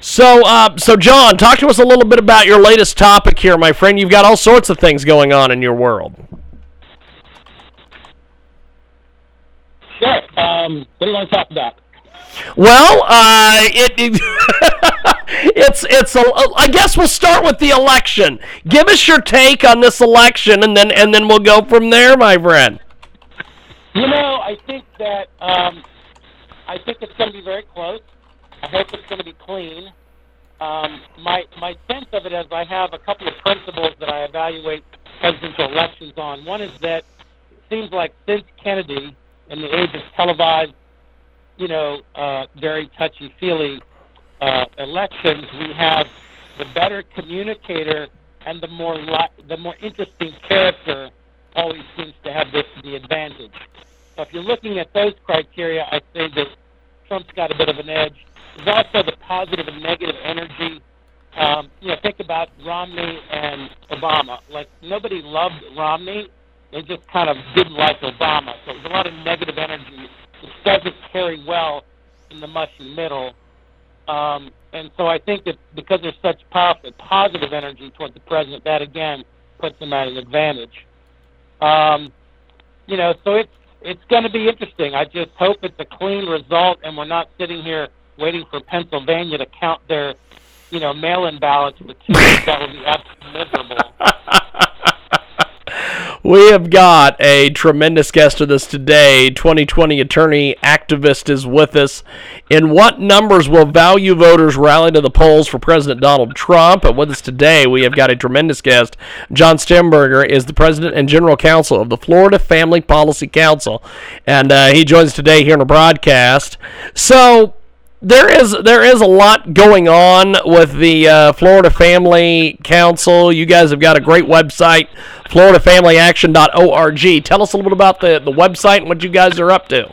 So, uh, so John, talk to us a little bit about your latest topic here, my friend. You've got all sorts of things going on in your world. Sure. Um, what do you want to talk about? Well, uh, it, it it's it's a, I guess we'll start with the election. Give us your take on this election, and then and then we'll go from there, my friend. You know, I think that um, I think it's going to be very close. I hope it's going to be clean. Um, my my sense of it is I have a couple of principles that I evaluate presidential elections on. One is that it seems like since Kennedy, in the age of televised you know, uh, very touchy-feely uh, elections, we have the better communicator and the more li- the more interesting character always seems to have this the advantage. So if you're looking at those criteria, I say that Trump's got a bit of an edge. There's also the positive and negative energy. Um, you know, think about Romney and Obama. Like nobody loved Romney; they just kind of didn't like Obama. So there's a lot of negative energy which doesn't carry well in the mushy middle. Um, and so I think that because there's such powerful positive energy towards the president, that again puts him at an advantage. Um, you know, so it's it's going to be interesting. I just hope it's a clean result, and we're not sitting here waiting for Pennsylvania to count their, you know, mail-in ballots two. that would be absolutely miserable. We have got a tremendous guest with us today. 2020 attorney activist is with us. In what numbers will value voters rally to the polls for President Donald Trump? And with us today, we have got a tremendous guest. John Stemberger is the president and general counsel of the Florida Family Policy Council, and uh, he joins today here in the broadcast. So, there is there is a lot going on with the uh, Florida Family Council. You guys have got a great website, FloridaFamilyAction.org. Tell us a little bit about the, the website and what you guys are up to.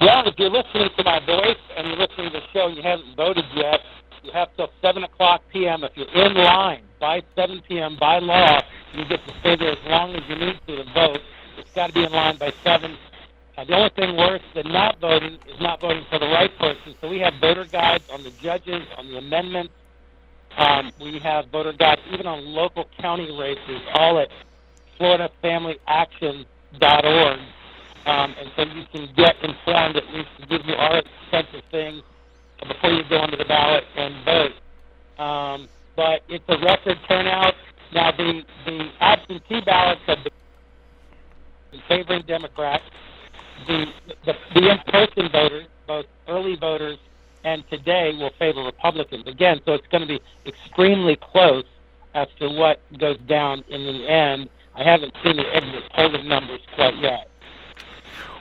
Well, if you're listening to my voice and you're listening to the show you haven't voted yet, you have till 7 o'clock p.m. If you're in line by 7 p.m. by law, you get to stay there as long as you need to to vote. It's got to be in line by 7 uh, the only thing worse than not voting is not voting for the right person. So we have voter guides on the judges, on the amendments. Um, we have voter guides even on local county races, all at FloridaFamilyAction.org. Um, and so you can get informed, at least to give you our sense of things before you go into the ballot and vote. Um, but it's a record turnout. Now, the, the absentee ballots have been favoring Democrats the the, the in-person voters, both early voters and today, will favor Republicans again. So it's going to be extremely close as to what goes down in the end. I haven't seen the exit polling numbers quite yet.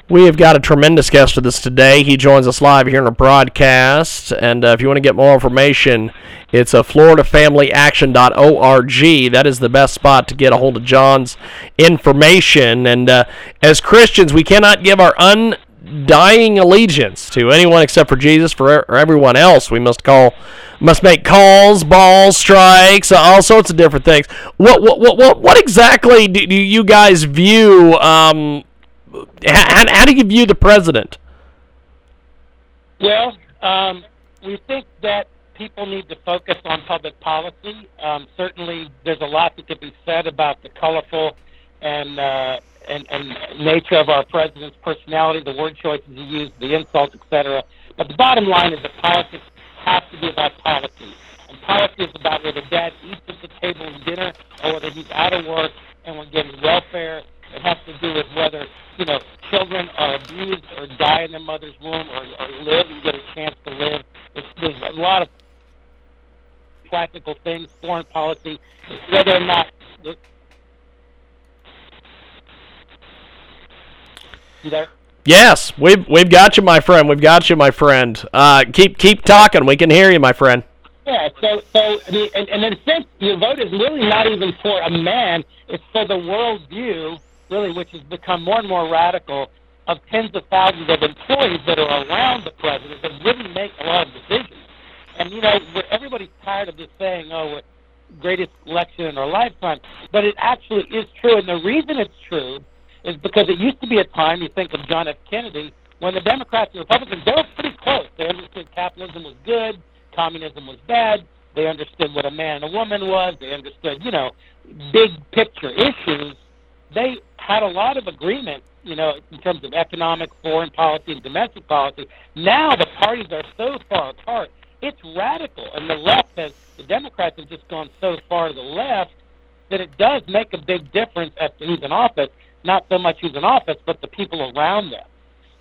We have got a tremendous guest with us today. He joins us live here in a broadcast. And uh, if you want to get more information, it's a FloridaFamilyAction.org. That is the best spot to get a hold of John's information. And uh, as Christians, we cannot give our undying allegiance to anyone except for Jesus. For everyone else, we must call, must make calls, balls, strikes, all sorts of different things. What what what what, exactly do, do you guys view? Um, how, how do you view the president? Well, um, we think that people need to focus on public policy. Um, certainly, there's a lot that could be said about the colorful and, uh, and and nature of our president's personality, the word choices he used, the insults, etc. But the bottom line is that politics has to be about policy. And policy is about whether dad eats at the table at dinner or whether he's out of work and we're getting welfare. It has to do with whether you know, children are abused or die in their mother's womb or, or live and get a chance to live. It's, there's a lot of practical things, foreign policy, whether or not. You there? Yes, we've we've got you, my friend. We've got you, my friend. Uh, keep keep talking. We can hear you, my friend. Yeah. So so I mean, and, and in a sense, your vote is really not even for a man. It's for the world view, really, which has become more and more radical of tens of thousands of employees that are around the president that really make a lot of decisions. And you know, everybody's tired of just saying, "Oh, what greatest election in our lifetime," but it actually is true. And the reason it's true is because it used to be a time, you think of John F. Kennedy, when the Democrats and Republicans, they were pretty close. They understood capitalism was good, communism was bad. They understood what a man and a woman was. They understood, you know, big picture issues. They had a lot of agreement, you know, in terms of economic, foreign policy, and domestic policy. Now the parties are so far apart. It's radical, and the left has, the Democrats have just gone so far to the left that it does make a big difference as to who's in office not so much who's in office, but the people around them.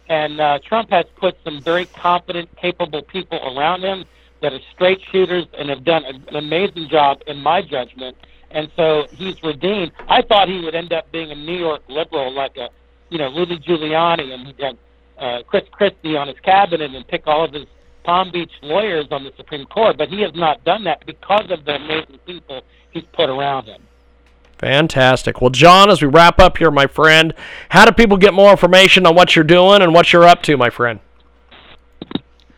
And uh, Trump has put some very competent, capable people around him that are straight shooters and have done an amazing job, in my judgment. And so he's redeemed. I thought he would end up being a New York liberal, like a, you know, Rudy Giuliani, and he'd have uh, Chris Christie on his cabinet and pick all of his Palm Beach lawyers on the Supreme Court. But he has not done that because of the amazing people he's put around him. Fantastic. Well, John, as we wrap up here, my friend, how do people get more information on what you're doing and what you're up to, my friend?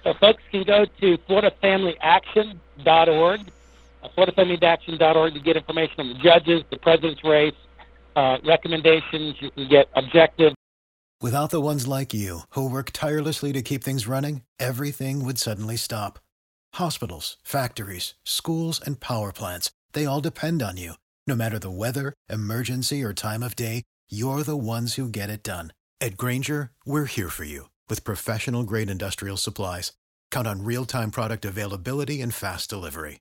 So folks can go to FloridaFamilyAction.org, FloridaFamilyAction.org to get information on the judges, the president's race, uh, recommendations. You can get objective. Without the ones like you, who work tirelessly to keep things running, everything would suddenly stop. Hospitals, factories, schools, and power plants, they all depend on you. No matter the weather, emergency, or time of day, you're the ones who get it done. At Grainger, we're here for you with professional grade industrial supplies. Count on real time product availability and fast delivery.